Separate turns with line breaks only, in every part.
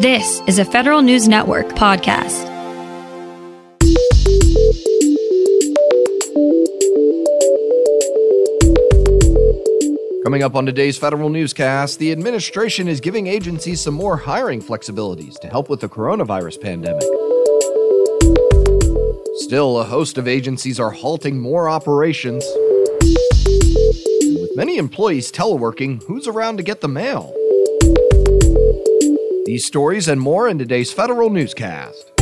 This is a Federal News Network podcast.
Coming up on today's Federal Newscast, the administration is giving agencies some more hiring flexibilities to help with the coronavirus pandemic. Still, a host of agencies are halting more operations. And with many employees teleworking, who's around to get the mail? These stories and more in today's Federal Newscast.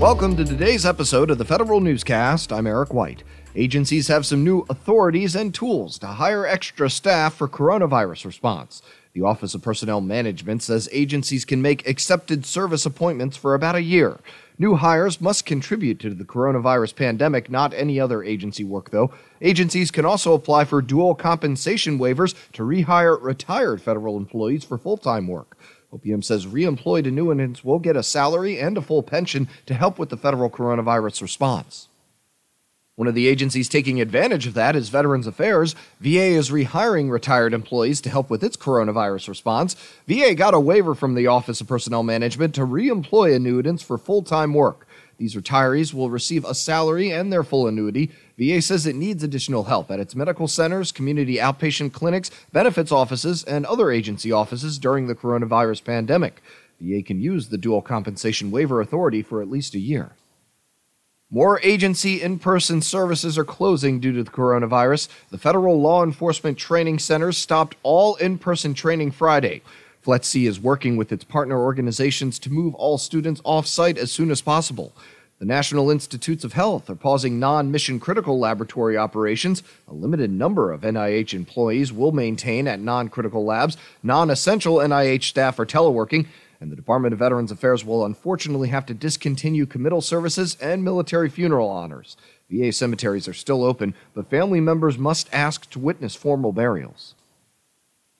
Welcome to today's episode of the Federal Newscast. I'm Eric White. Agencies have some new authorities and tools to hire extra staff for coronavirus response. The Office of Personnel Management says agencies can make excepted service appointments for about a year. New hires must contribute to the coronavirus pandemic, not any other agency work, though. Agencies can also apply for dual compensation waivers to rehire retired federal employees for full time work. OPM says reemployed annuitants will get a salary and a full pension to help with the federal coronavirus response. One of the agencies taking advantage of that is Veterans Affairs. VA is rehiring retired employees to help with its coronavirus response. VA got a waiver from the Office of Personnel Management to reemploy annuitants for full time work. These retirees will receive a salary and their full annuity. VA says it needs additional help at its medical centers, community outpatient clinics, benefits offices, and other agency offices during the coronavirus pandemic. VA can use the dual compensation waiver authority for at least a year. More agency in person services are closing due to the coronavirus. The federal law enforcement training centers stopped all in person training Friday. FLETC is working with its partner organizations to move all students off site as soon as possible. The National Institutes of Health are pausing non mission critical laboratory operations. A limited number of NIH employees will maintain at non critical labs. Non essential NIH staff are teleworking and the Department of Veterans Affairs will unfortunately have to discontinue committal services and military funeral honors. VA cemeteries are still open, but family members must ask to witness formal burials.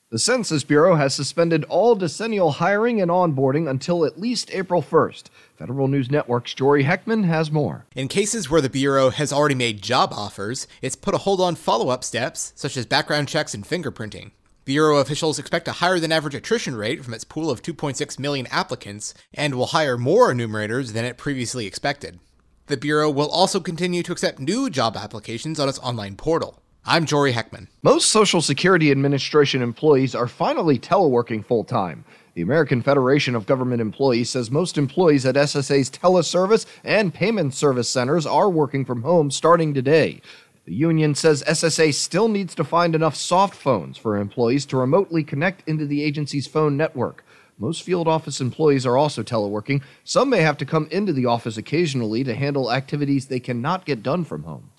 The Census Bureau has suspended all decennial hiring and onboarding until at least April 1st. Federal News Network's Jory Heckman has more.
In cases where the Bureau has already made job offers, it's put a hold on follow up steps, such as background checks and fingerprinting. Bureau officials expect a higher than average attrition rate from its pool of 2.6 million applicants and will hire more enumerators than it previously expected. The Bureau will also continue to accept new job applications on its online portal. I'm Jory Heckman.
Most Social Security Administration employees are finally teleworking full time. The American Federation of Government Employees says most employees at SSA's teleservice and payment service centers are working from home starting today. The union says SSA still needs to find enough soft phones for employees to remotely connect into the agency's phone network. Most field office employees are also teleworking. Some may have to come into the office occasionally to handle activities they cannot get done from home.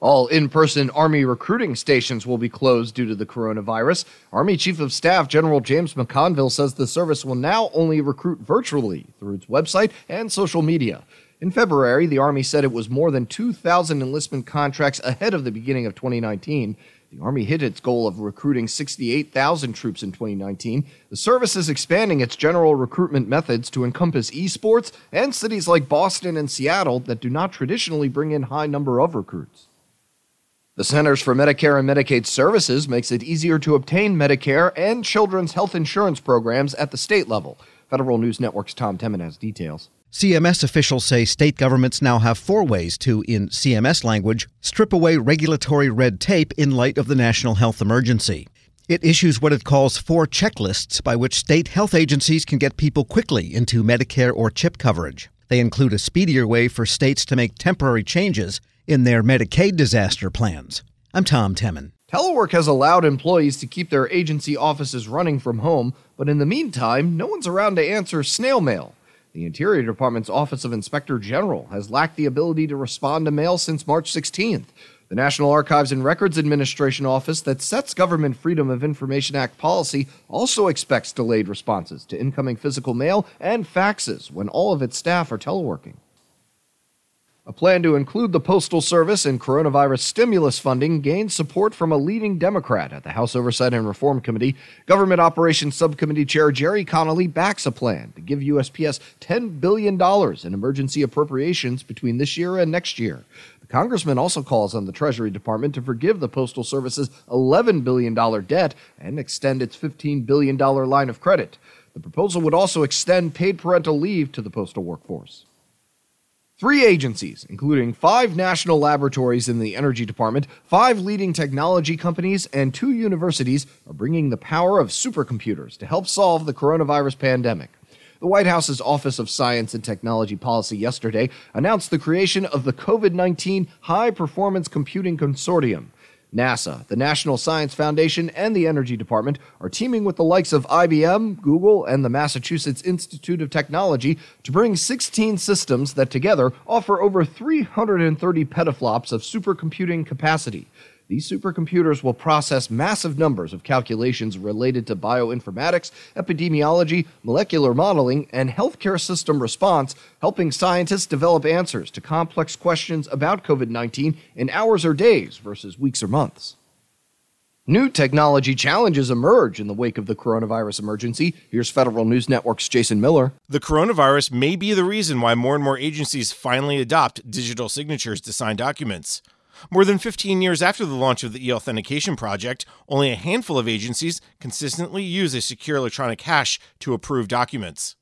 All in person Army recruiting stations will be closed due to the coronavirus. Army Chief of Staff General James McConville says the service will now only recruit virtually through its website and social media. In February, the Army said it was more than 2,000 enlistment contracts ahead of the beginning of 2019. The Army hit its goal of recruiting 68,000 troops in 2019. The service is expanding its general recruitment methods to encompass esports and cities like Boston and Seattle that do not traditionally bring in high number of recruits. The Centers for Medicare and Medicaid Services makes it easier to obtain Medicare and children's health insurance programs at the state level. Federal News Network's Tom Temin has details.
CMS officials say state governments now have four ways to, in CMS language, strip away regulatory red tape in light of the national health emergency. It issues what it calls four checklists by which state health agencies can get people quickly into Medicare or CHIP coverage. They include a speedier way for states to make temporary changes in their Medicaid disaster plans. I'm Tom Temin.
Telework has allowed employees to keep their agency offices running from home, but in the meantime, no one's around to answer snail mail. The Interior Department's Office of Inspector General has lacked the ability to respond to mail since March 16th. The National Archives and Records Administration office that sets Government Freedom of Information Act policy also expects delayed responses to incoming physical mail and faxes when all of its staff are teleworking. A plan to include the Postal Service in coronavirus stimulus funding gained support from a leading Democrat at the House Oversight and Reform Committee. Government Operations Subcommittee Chair Gerry Connolly backs a plan to give USPS $10 billion in emergency appropriations between this year and next year. The congressman also calls on the Treasury Department to forgive the Postal Service's $11 billion debt and extend its $15 billion line of credit. The proposal would also extend paid parental leave to the postal workforce. Three agencies, including five national laboratories in the Energy Department, five leading technology companies, and two universities, are bringing the power of supercomputers to help solve the coronavirus pandemic. The White House's Office of Science and Technology Policy yesterday announced the creation of the COVID 19 High Performance Computing Consortium. NASA, the National Science Foundation, and the Energy Department are teaming with the likes of IBM, Google, and the Massachusetts Institute of Technology to bring 16 systems that together offer over 330 petaflops of supercomputing capacity. These supercomputers will process massive numbers of calculations related to bioinformatics, epidemiology, molecular modeling, and healthcare system response, helping scientists develop answers to complex questions about COVID 19 in hours or days versus weeks or months. New technology challenges emerge in the wake of the coronavirus emergency. Here's Federal News Network's Jason Miller.
The coronavirus may be the reason why more and more agencies finally adopt digital signatures to sign documents. More than 15 years after the launch of the e authentication project, only a handful of agencies consistently use a secure electronic hash to approve documents.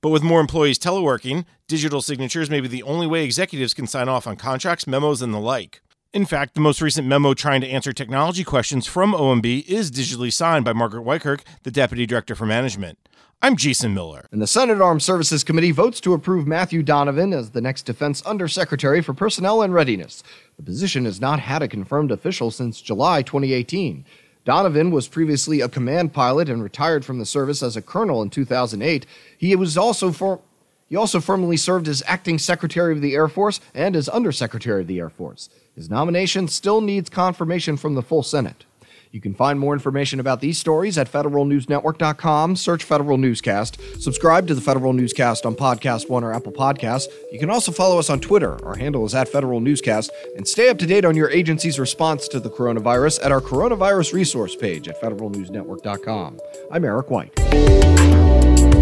But with more employees teleworking, digital signatures may be the only way executives can sign off on contracts, memos, and the like. In fact, the most recent memo trying to answer technology questions from OMB is digitally signed by Margaret Weichert, the Deputy Director for Management. I'm Jason Miller.
And the Senate Armed Services Committee votes to approve Matthew Donovan as the next Defense Undersecretary for Personnel and Readiness. The position has not had a confirmed official since July 2018. Donovan was previously a command pilot and retired from the service as a colonel in 2008. He was also for he also formerly served as acting Secretary of the Air Force and as Undersecretary of the Air Force. His nomination still needs confirmation from the full Senate. You can find more information about these stories at federalnewsnetwork.com. Search Federal Newscast. Subscribe to the Federal Newscast on Podcast One or Apple Podcasts. You can also follow us on Twitter. Our handle is at Federal Newscast. And stay up to date on your agency's response to the coronavirus at our coronavirus resource page at federalnewsnetwork.com. I'm Eric White.